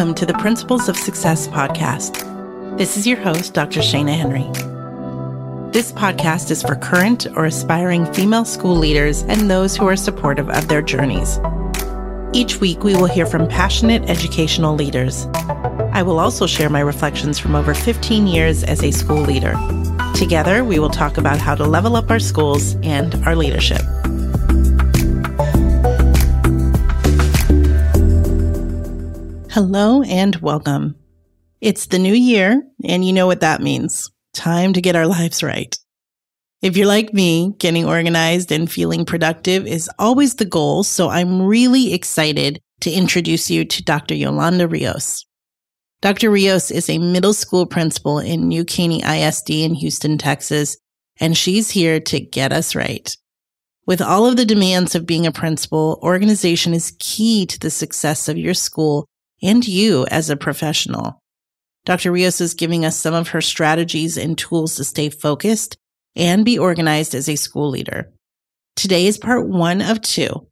Welcome to the Principles of Success podcast. This is your host, Dr. Shana Henry. This podcast is for current or aspiring female school leaders and those who are supportive of their journeys. Each week, we will hear from passionate educational leaders. I will also share my reflections from over 15 years as a school leader. Together, we will talk about how to level up our schools and our leadership. Hello and welcome. It's the new year, and you know what that means. Time to get our lives right. If you're like me, getting organized and feeling productive is always the goal, so I'm really excited to introduce you to Dr. Yolanda Rios. Dr. Rios is a middle school principal in New Caney ISD in Houston, Texas, and she's here to get us right. With all of the demands of being a principal, organization is key to the success of your school and you as a professional. Dr. Rios is giving us some of her strategies and tools to stay focused and be organized as a school leader. Today is part one of two.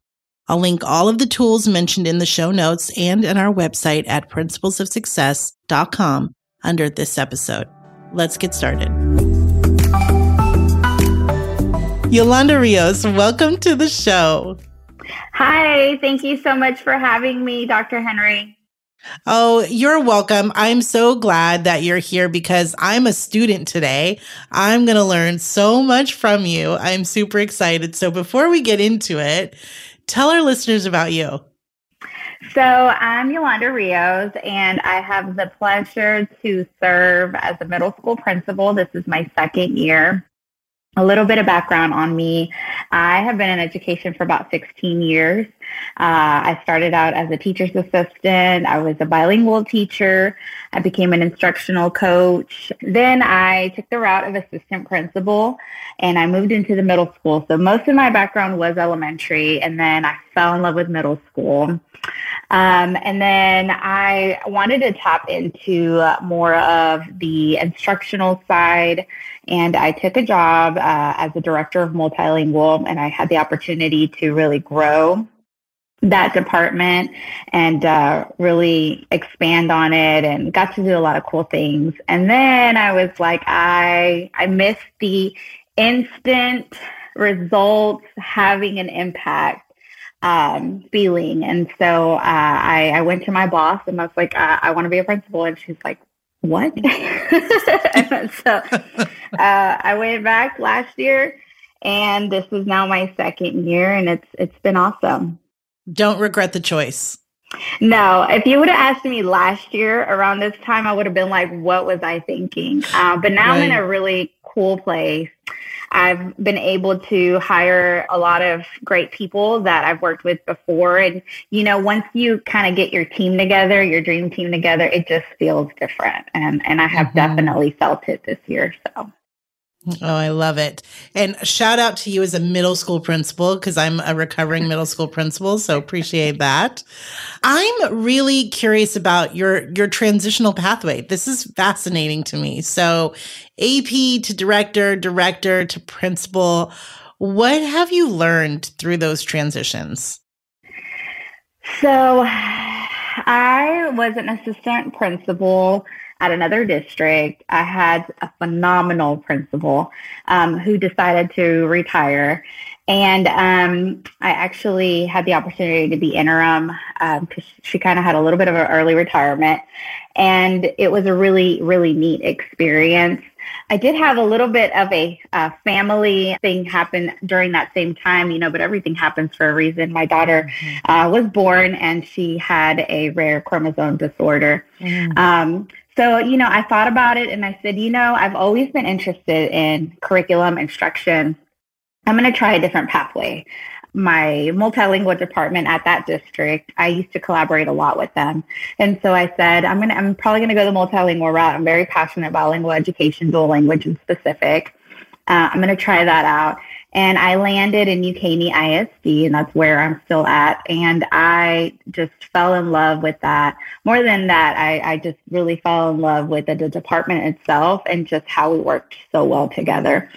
I'll link all of the tools mentioned in the show notes and on our website at principlesofsuccess.com under this episode. Let's get started. Yolanda Rios, welcome to the show. Hi, thank you so much for having me, Dr. Henry. Oh, you're welcome. I'm so glad that you're here because I'm a student today. I'm going to learn so much from you. I'm super excited. So before we get into it, tell our listeners about you. So I'm Yolanda Rios, and I have the pleasure to serve as a middle school principal. This is my second year. A little bit of background on me. I have been in education for about 16 years. Uh, I started out as a teacher's assistant. I was a bilingual teacher. I became an instructional coach. Then I took the route of assistant principal and I moved into the middle school. So most of my background was elementary and then I fell in love with middle school. Um, and then I wanted to tap into more of the instructional side and I took a job uh, as a director of multilingual, and I had the opportunity to really grow that department and uh, really expand on it and got to do a lot of cool things. And then I was like, I I missed the instant results having an impact um, feeling. And so uh, I, I went to my boss and I was like, uh, I want to be a principal. And she's like, what? so uh, I went back last year, and this is now my second year, and it's it's been awesome. Don't regret the choice. No, if you would have asked me last year around this time, I would have been like, "What was I thinking?" Uh, but now right. I'm in a really cool place. I've been able to hire a lot of great people that I've worked with before. And, you know, once you kind of get your team together, your dream team together, it just feels different. And, and I have mm-hmm. definitely felt it this year. So. Oh, I love it. And shout out to you as a middle school principal because I'm a recovering middle school principal, so appreciate that. I'm really curious about your your transitional pathway. This is fascinating to me. So, AP to director, director to principal. What have you learned through those transitions? So, I was an assistant principal at another district. I had a phenomenal principal um, who decided to retire. And um, I actually had the opportunity to be interim because um, she kind of had a little bit of an early retirement. And it was a really, really neat experience. I did have a little bit of a uh, family thing happen during that same time, you know, but everything happens for a reason. My daughter mm-hmm. uh, was born and she had a rare chromosome disorder. Mm-hmm. Um, so, you know, I thought about it and I said, you know, I've always been interested in curriculum instruction. I'm going to try a different pathway. My multilingual department at that district, I used to collaborate a lot with them. And so I said, I'm going to, I'm probably going to go the multilingual route. I'm very passionate about lingual education, dual language in specific. Uh, I'm going to try that out. And I landed in New ISD, and that's where I'm still at. And I just fell in love with that. More than that, I, I just really fell in love with the, the department itself and just how we worked so well together.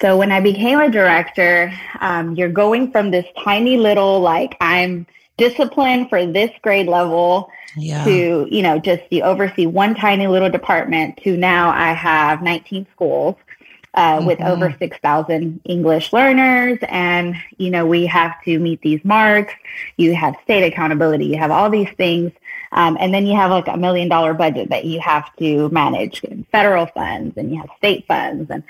So when I became a director, um, you're going from this tiny little, like, I'm discipline for this grade level yeah. to, you know, just you oversee one tiny little department to now I have 19 schools. Uh, mm-hmm. with over 6,000 English learners. And, you know, we have to meet these marks. You have state accountability. You have all these things. Um, and then you have like a million dollar budget that you have to manage federal funds and you have state funds. And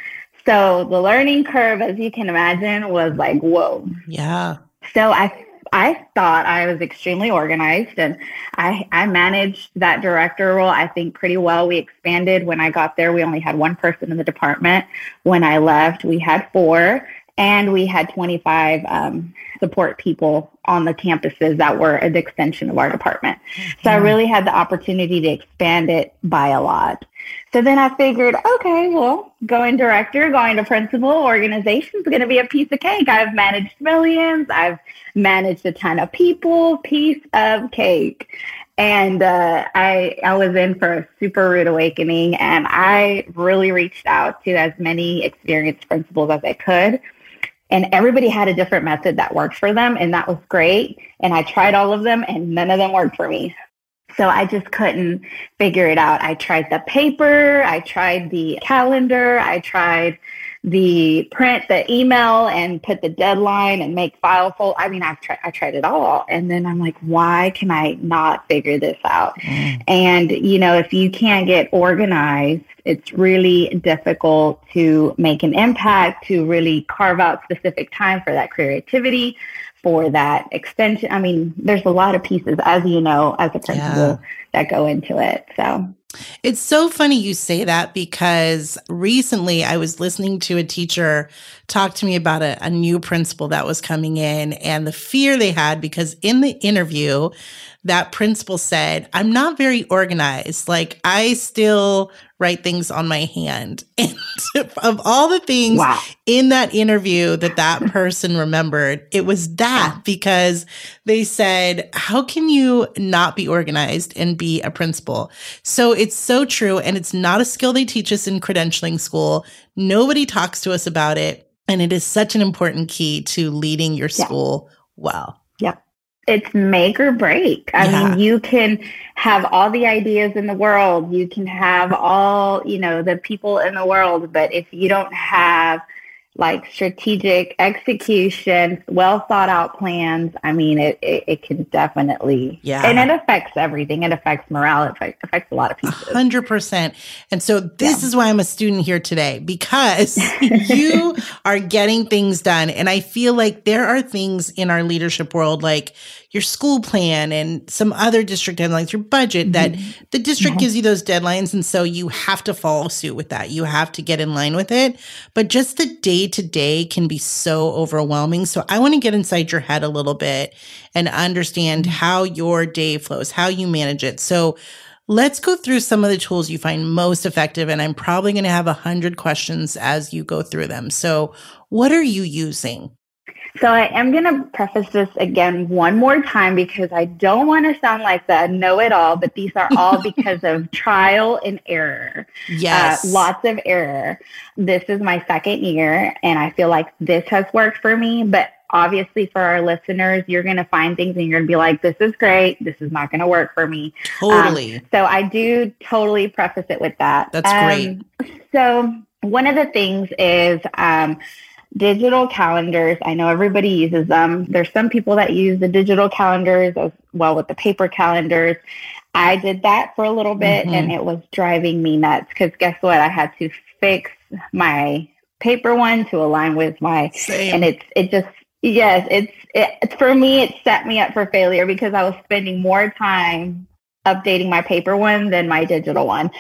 so the learning curve, as you can imagine, was like, whoa. Yeah. So I I thought I was extremely organized and I, I managed that director role, I think, pretty well. We expanded. When I got there, we only had one person in the department. When I left, we had four and we had 25 um, support people on the campuses that were an extension of our department. So I really had the opportunity to expand it by a lot. So then I figured, okay, well, going director, going to principal, organization is going to be a piece of cake. I've managed millions. I've managed a ton of people, piece of cake. And uh, I, I was in for a super rude awakening and I really reached out to as many experienced principals as I could. And everybody had a different method that worked for them. And that was great. And I tried all of them and none of them worked for me. So I just couldn't figure it out. I tried the paper, I tried the calendar, I tried the print the email and put the deadline and make file full. I mean, I've tried, I tried it all. And then I'm like, why can I not figure this out? Mm. And, you know, if you can't get organized, it's really difficult to make an impact, to really carve out specific time for that creativity, for that extension. I mean, there's a lot of pieces, as you know, as a principal yeah. that go into it. So it's so funny you say that because recently I was listening to a teacher talk to me about a, a, new principal that was coming in and the fear they had because in the interview, that principal said, I'm not very organized. Like I still write things on my hand. And of all the things wow. in that interview that that person remembered, it was that because they said, how can you not be organized and be a principal? So it's so true. And it's not a skill they teach us in credentialing school. Nobody talks to us about it. And it is such an important key to leading your school well. yeah. well it's make or break. I yeah. mean, you can have all the ideas in the world. You can have all, you know, the people in the world, but if you don't have like strategic execution, well thought out plans. I mean, it, it, it, can definitely, yeah. And it affects everything. It affects morale. It affects, affects a lot of people. hundred percent. And so this yeah. is why I'm a student here today because you are getting things done. And I feel like there are things in our leadership world, like your school plan and some other district deadlines, your budget mm-hmm. that the district mm-hmm. gives you those deadlines. And so you have to follow suit with that. You have to get in line with it. But just the day to day can be so overwhelming. So I want to get inside your head a little bit and understand mm-hmm. how your day flows, how you manage it. So Let's go through some of the tools you find most effective. And I'm probably going to have a hundred questions as you go through them. So what are you using? So I am going to preface this again one more time because I don't want to sound like the know-it-all, but these are all because of trial and error. Yes. Uh, lots of error. This is my second year and I feel like this has worked for me, but obviously for our listeners, you're going to find things and you're going to be like, this is great. This is not going to work for me. Totally. Um, so I do totally preface it with that. That's um, great. So one of the things is, um, digital calendars. I know everybody uses them. There's some people that use the digital calendars as well with the paper calendars. I did that for a little bit mm-hmm. and it was driving me nuts because guess what? I had to fix my paper one to align with my Same. and it's it just yes it's it, for me it set me up for failure because i was spending more time updating my paper one than my digital one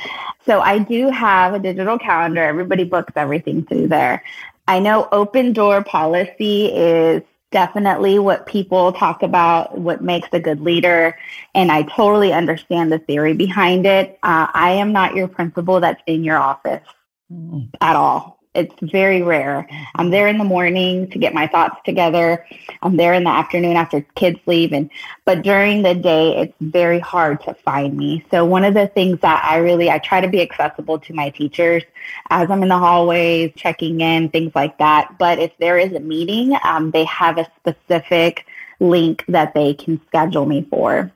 so i do have a digital calendar everybody books everything through there I know open door policy is definitely what people talk about, what makes a good leader. And I totally understand the theory behind it. Uh, I am not your principal that's in your office mm. at all. It's very rare. I'm there in the morning to get my thoughts together. I'm there in the afternoon after kids leave and but during the day it's very hard to find me. So one of the things that I really I try to be accessible to my teachers as I'm in the hallways, checking in, things like that. But if there is a meeting, um, they have a specific link that they can schedule me for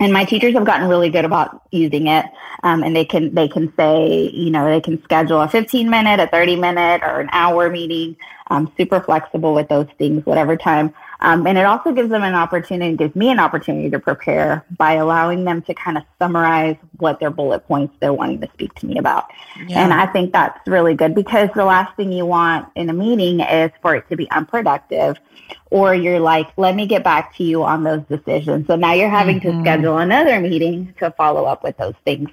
and my teachers have gotten really good about using it um, and they can they can say you know they can schedule a 15 minute a 30 minute or an hour meeting. Um, super flexible with those things whatever time um, and it also gives them an opportunity gives me an opportunity to prepare by allowing them to kind of summarize what their bullet points they're wanting to speak to me about yeah. and i think that's really good because the last thing you want in a meeting is for it to be unproductive or you're like, let me get back to you on those decisions. So now you're having mm-hmm. to schedule another meeting to follow up with those things.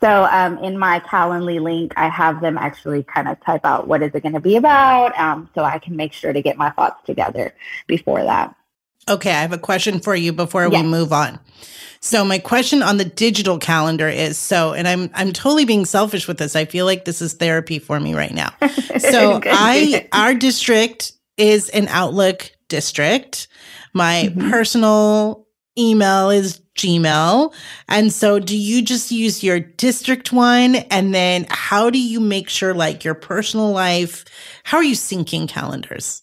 So um, in my Calendly link, I have them actually kind of type out what is it going to be about, um, so I can make sure to get my thoughts together before that. Okay, I have a question for you before yes. we move on. So my question on the digital calendar is so, and I'm I'm totally being selfish with this. I feel like this is therapy for me right now. So I our district is an Outlook district. My mm-hmm. personal email is Gmail. And so do you just use your district one? And then how do you make sure like your personal life, how are you syncing calendars?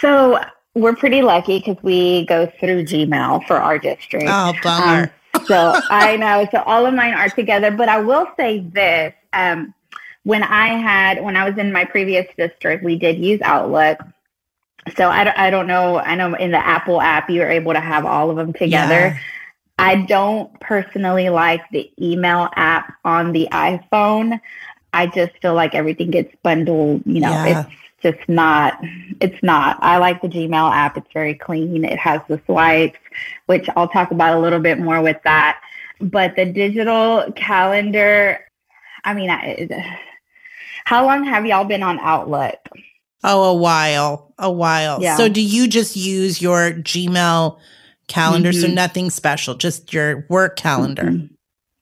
So we're pretty lucky because we go through Gmail for our district. Oh, bummer. Um, so I know. So all of mine are together. But I will say this. Um, when I had, when I was in my previous district, we did use Outlook so I, I don't know. I know in the Apple app, you're able to have all of them together. Yeah. I don't personally like the email app on the iPhone. I just feel like everything gets bundled. You know, yeah. it's just not, it's not. I like the Gmail app. It's very clean. It has the swipes, which I'll talk about a little bit more with that. But the digital calendar, I mean, I, how long have y'all been on Outlook? Oh, a while, a while. Yeah. So do you just use your Gmail calendar? Mm-hmm. So nothing special, just your work calendar. Mm-hmm.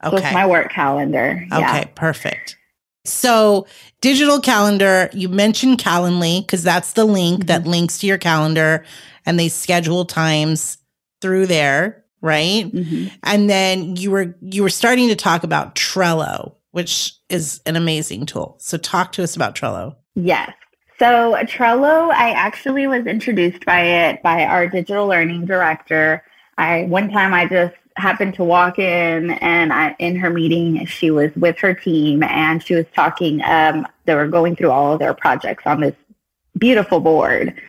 Okay. Just my work calendar. Okay, perfect. So digital calendar, you mentioned Calendly because that's the link mm-hmm. that links to your calendar and they schedule times through there, right? Mm-hmm. And then you were you were starting to talk about Trello, which is an amazing tool. So talk to us about Trello. Yes. So Trello, I actually was introduced by it by our digital learning director. I one time I just happened to walk in and I, in her meeting she was with her team and she was talking um, they were going through all of their projects on this beautiful board.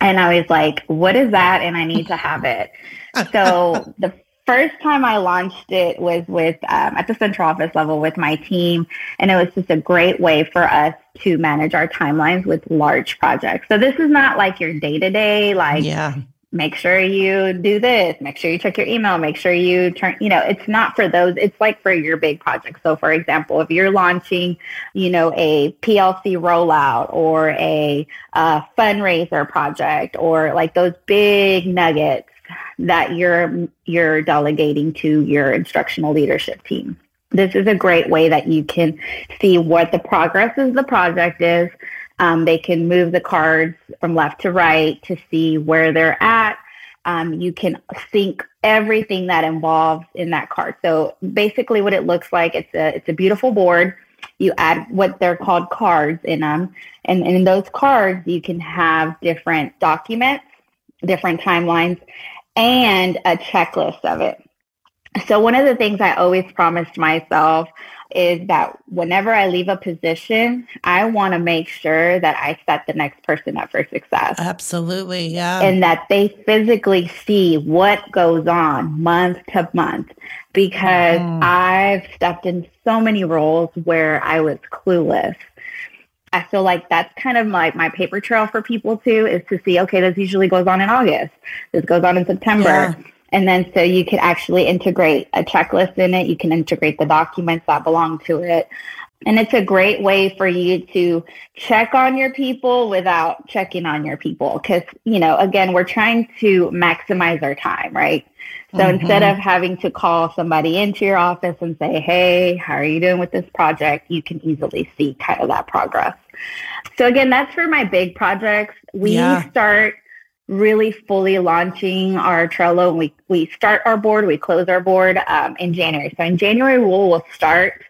And i was like what is that? And i need to have it. So the first time I launched it was with um, at the central office level with my team, and it was just a great way for us to manage our timelines with large projects. So this is not like your day to day, like yeah. make sure you do this, make sure you check your email, make sure you turn. You know, it's not for those. It's like for your big projects. So for example, if you're launching, you know, a PLC rollout or a uh, fundraiser project or like those big nuggets that you're you're delegating to your instructional leadership team. This is a great way that you can see what the progress of the project is. Um, they can move the cards from left to right to see where they're at. Um, you can sync everything that involves in that card. So basically, what it looks like it's a it's a beautiful board. You add what they're called cards in them, and, and in those cards you can have different documents, different timelines, and a checklist of it. So one of the things I always promised myself is that whenever I leave a position, I want to make sure that I set the next person up for success. Absolutely, yeah. And that they physically see what goes on month to month because mm. I've stepped in so many roles where I was clueless. I feel like that's kind of like my paper trail for people too is to see, okay, this usually goes on in August. This goes on in September. Yeah. And then so you could actually integrate a checklist in it. You can integrate the documents that belong to it. And it's a great way for you to check on your people without checking on your people. Because, you know, again, we're trying to maximize our time, right? So mm-hmm. instead of having to call somebody into your office and say, hey, how are you doing with this project? You can easily see kind of that progress. So again, that's for my big projects. We yeah. start really fully launching our Trello. And we we start our board, we close our board um, in January. So in January, we'll, we'll start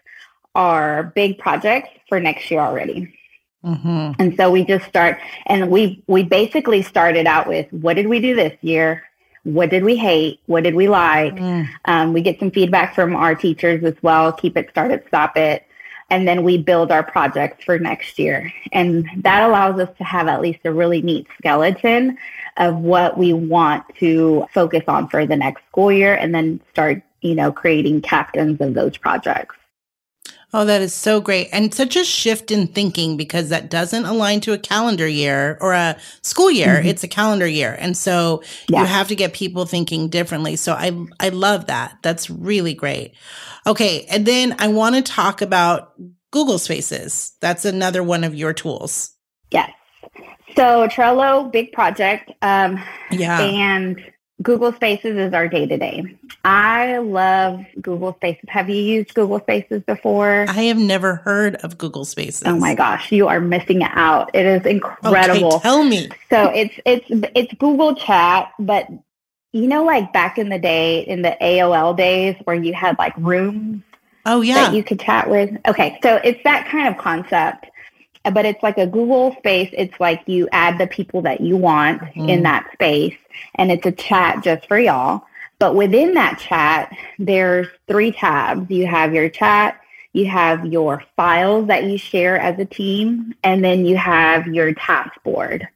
our big projects for next year already. Mm-hmm. And so we just start, and we we basically started out with what did we do this year? What did we hate? What did we like? Mm. Um, we get some feedback from our teachers as well. Keep it, start it, stop it. And then we build our projects for next year. And that allows us to have at least a really neat skeleton of what we want to focus on for the next school year and then start, you know, creating captains of those projects. Oh, that is so great. And such a shift in thinking because that doesn't align to a calendar year or a school year. Mm-hmm. It's a calendar year. And so yeah. you have to get people thinking differently. So I I love that. That's really great. Okay, and then I want to talk about Google Spaces. That's another one of your tools. Yes. So Trello, big project. Um, yeah. And Google Spaces is our day to day. I love Google Spaces. Have you used Google Spaces before? I have never heard of Google Spaces. Oh my gosh, you are missing out. It is incredible. Okay, tell me. So it's it's it's Google Chat, but you know, like back in the day, in the AOL days, where you had like rooms. Oh yeah, that you could chat with. Okay, so it's that kind of concept but it's like a Google space. It's like you add the people that you want mm. in that space and it's a chat just for y'all. But within that chat, there's three tabs. You have your chat, you have your files that you share as a team, and then you have your task board.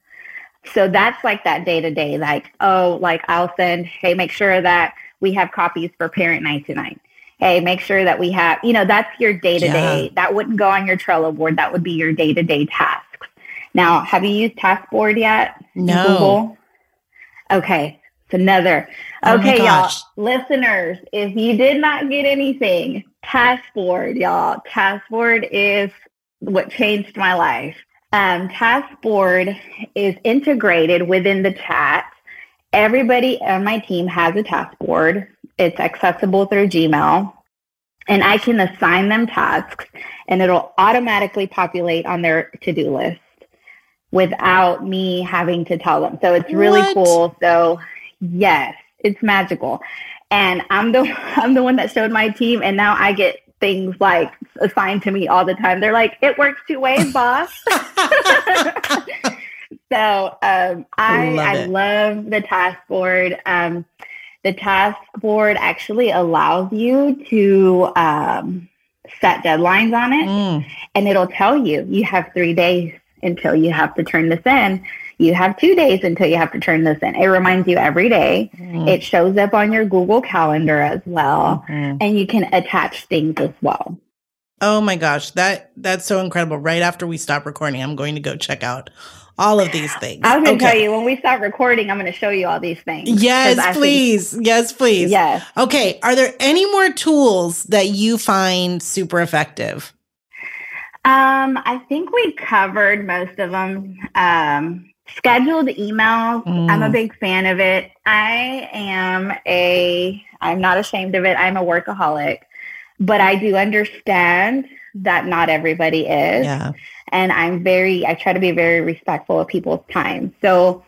So that's like that day to day, like, oh, like I'll send, hey, make sure that we have copies for parent night tonight hey, make sure that we have, you know, that's your day to day. That wouldn't go on your Trello board. That would be your day to day tasks. Now, have you used Taskboard yet? No. Google? Okay. It's another. Oh okay, y'all, listeners, if you did not get anything, Taskboard, y'all, Taskboard is what changed my life. Um, Taskboard is integrated within the chat. Everybody on my team has a task board. It's accessible through Gmail. And I can assign them tasks and it'll automatically populate on their to-do list without me having to tell them. So it's really what? cool. So yes, it's magical. And I'm the I'm the one that showed my team and now I get things like assigned to me all the time. They're like, it works two ways, boss. so um, I love I love the task board. Um, the task board actually allows you to um, set deadlines on it mm. and it'll tell you you have three days until you have to turn this in you have two days until you have to turn this in it reminds you every day mm. it shows up on your google calendar as well mm-hmm. and you can attach things as well oh my gosh that that's so incredible right after we stop recording i'm going to go check out all of these things. I was going to okay. tell you when we start recording, I'm going to show you all these things. Yes, please. Think, yes, please. Yes. Okay. Are there any more tools that you find super effective? Um, I think we covered most of them. Um, scheduled emails. Mm. I'm a mm. big fan of it. I am a, I'm not ashamed of it. I'm a workaholic, but I do understand that not everybody is. Yeah. And I'm very, I try to be very respectful of people's time. So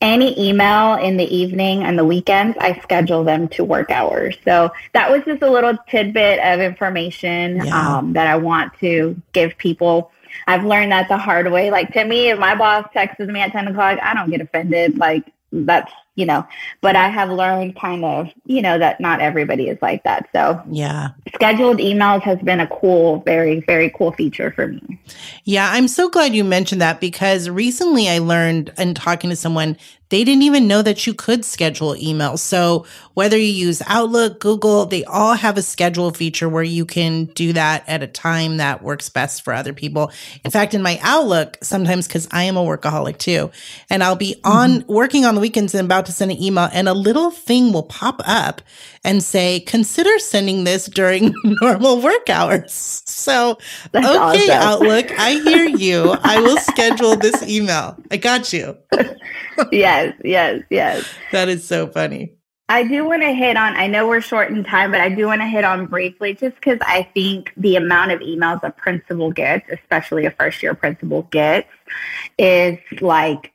any email in the evening and the weekends, I schedule them to work hours. So that was just a little tidbit of information yeah. um, that I want to give people. I've learned that the hard way. Like to me, if my boss texts me at 10 o'clock, I don't get offended. Like that's you know but i have learned kind of you know that not everybody is like that. So yeah. scheduled emails has been a cool very very cool feature for me. Yeah i'm so glad you mentioned that because recently i learned in talking to someone they didn't even know that you could schedule emails. So whether you use Outlook, Google, they all have a schedule feature where you can do that at a time that works best for other people. In fact, in my Outlook, sometimes because I am a workaholic too, and I'll be on mm-hmm. working on the weekends and about to send an email and a little thing will pop up and say, consider sending this during normal work hours. So, That's okay, awesome. Outlook, I hear you. I will schedule this email. I got you. yes, yes, yes. That is so funny. I do want to hit on, I know we're short in time, but I do want to hit on briefly just because I think the amount of emails a principal gets, especially a first year principal gets, is like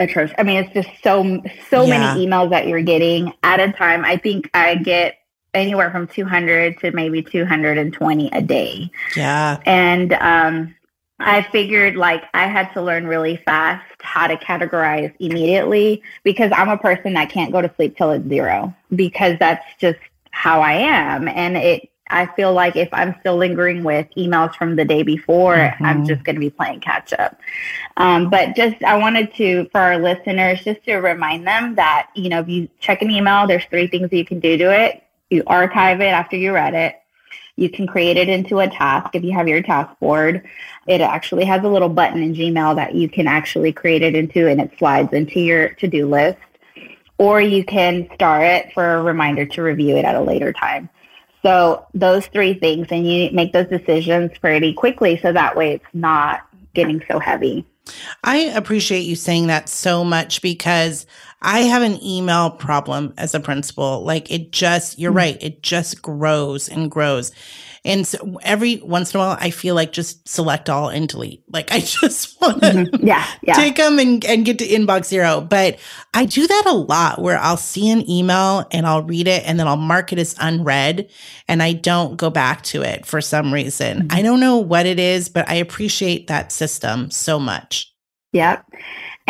atrocious. I mean, it's just so, so yeah. many emails that you're getting at a time. I think I get anywhere from 200 to maybe 220 a day. Yeah. And, um, I figured like I had to learn really fast how to categorize immediately because I'm a person that can't go to sleep till it's zero because that's just how I am. And it, I feel like if I'm still lingering with emails from the day before, mm-hmm. I'm just going to be playing catch up. Um, but just, I wanted to, for our listeners, just to remind them that, you know, if you check an email, there's three things you can do to it. You archive it after you read it. You can create it into a task if you have your task board. It actually has a little button in Gmail that you can actually create it into and it slides into your to-do list. Or you can star it for a reminder to review it at a later time. So those three things and you make those decisions pretty quickly so that way it's not getting so heavy. I appreciate you saying that so much because I have an email problem as a principal. Like it just, you're mm-hmm. right, it just grows and grows. And so every once in a while, I feel like just select all and delete. Like I just want to mm-hmm. yeah, yeah. take them and, and get to inbox zero. But I do that a lot where I'll see an email and I'll read it and then I'll mark it as unread and I don't go back to it for some reason. Mm-hmm. I don't know what it is, but I appreciate that system so much. Yep.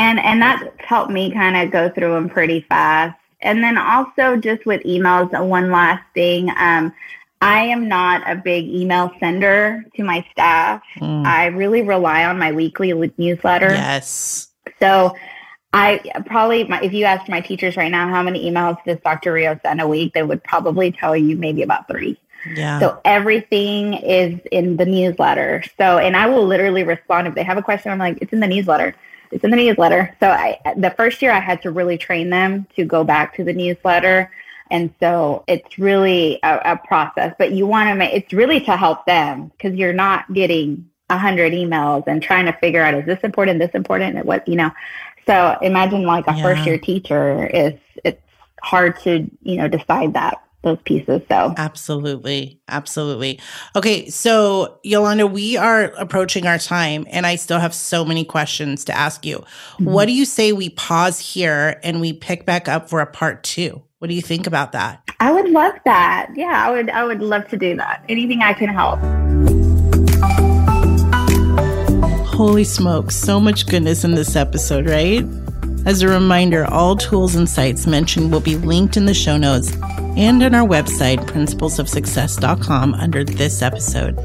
And and that's helped me kind of go through them pretty fast. And then also just with emails, one last thing. Um, I am not a big email sender to my staff. Mm. I really rely on my weekly newsletter. Yes. So I probably, my, if you asked my teachers right now how many emails does Dr. Rio send a week, they would probably tell you maybe about three. Yeah. So everything is in the newsletter. So, and I will literally respond if they have a question. I'm like, it's in the newsletter. It's in the newsletter. So I, the first year I had to really train them to go back to the newsletter. And so it's really a, a process, but you want to make, it's really to help them because you're not getting a hundred emails and trying to figure out, is this important, this important, and what, you know, so imagine like a yeah. first year teacher is, it's hard to, you know, decide that those pieces. So absolutely, absolutely. Okay, so Yolanda, we are approaching our time, and I still have so many questions to ask you. Mm-hmm. What do you say we pause here and we pick back up for a part two? What do you think about that? I would love that. Yeah, I would. I would love to do that. Anything I can help. Holy smokes! So much goodness in this episode, right? As a reminder, all tools and sites mentioned will be linked in the show notes and on our website, principlesofsuccess.com, under this episode.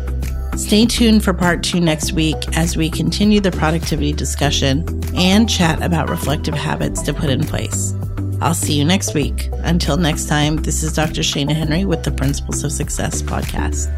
Stay tuned for part two next week as we continue the productivity discussion and chat about reflective habits to put in place. I'll see you next week. Until next time, this is Dr. Shana Henry with the Principles of Success podcast.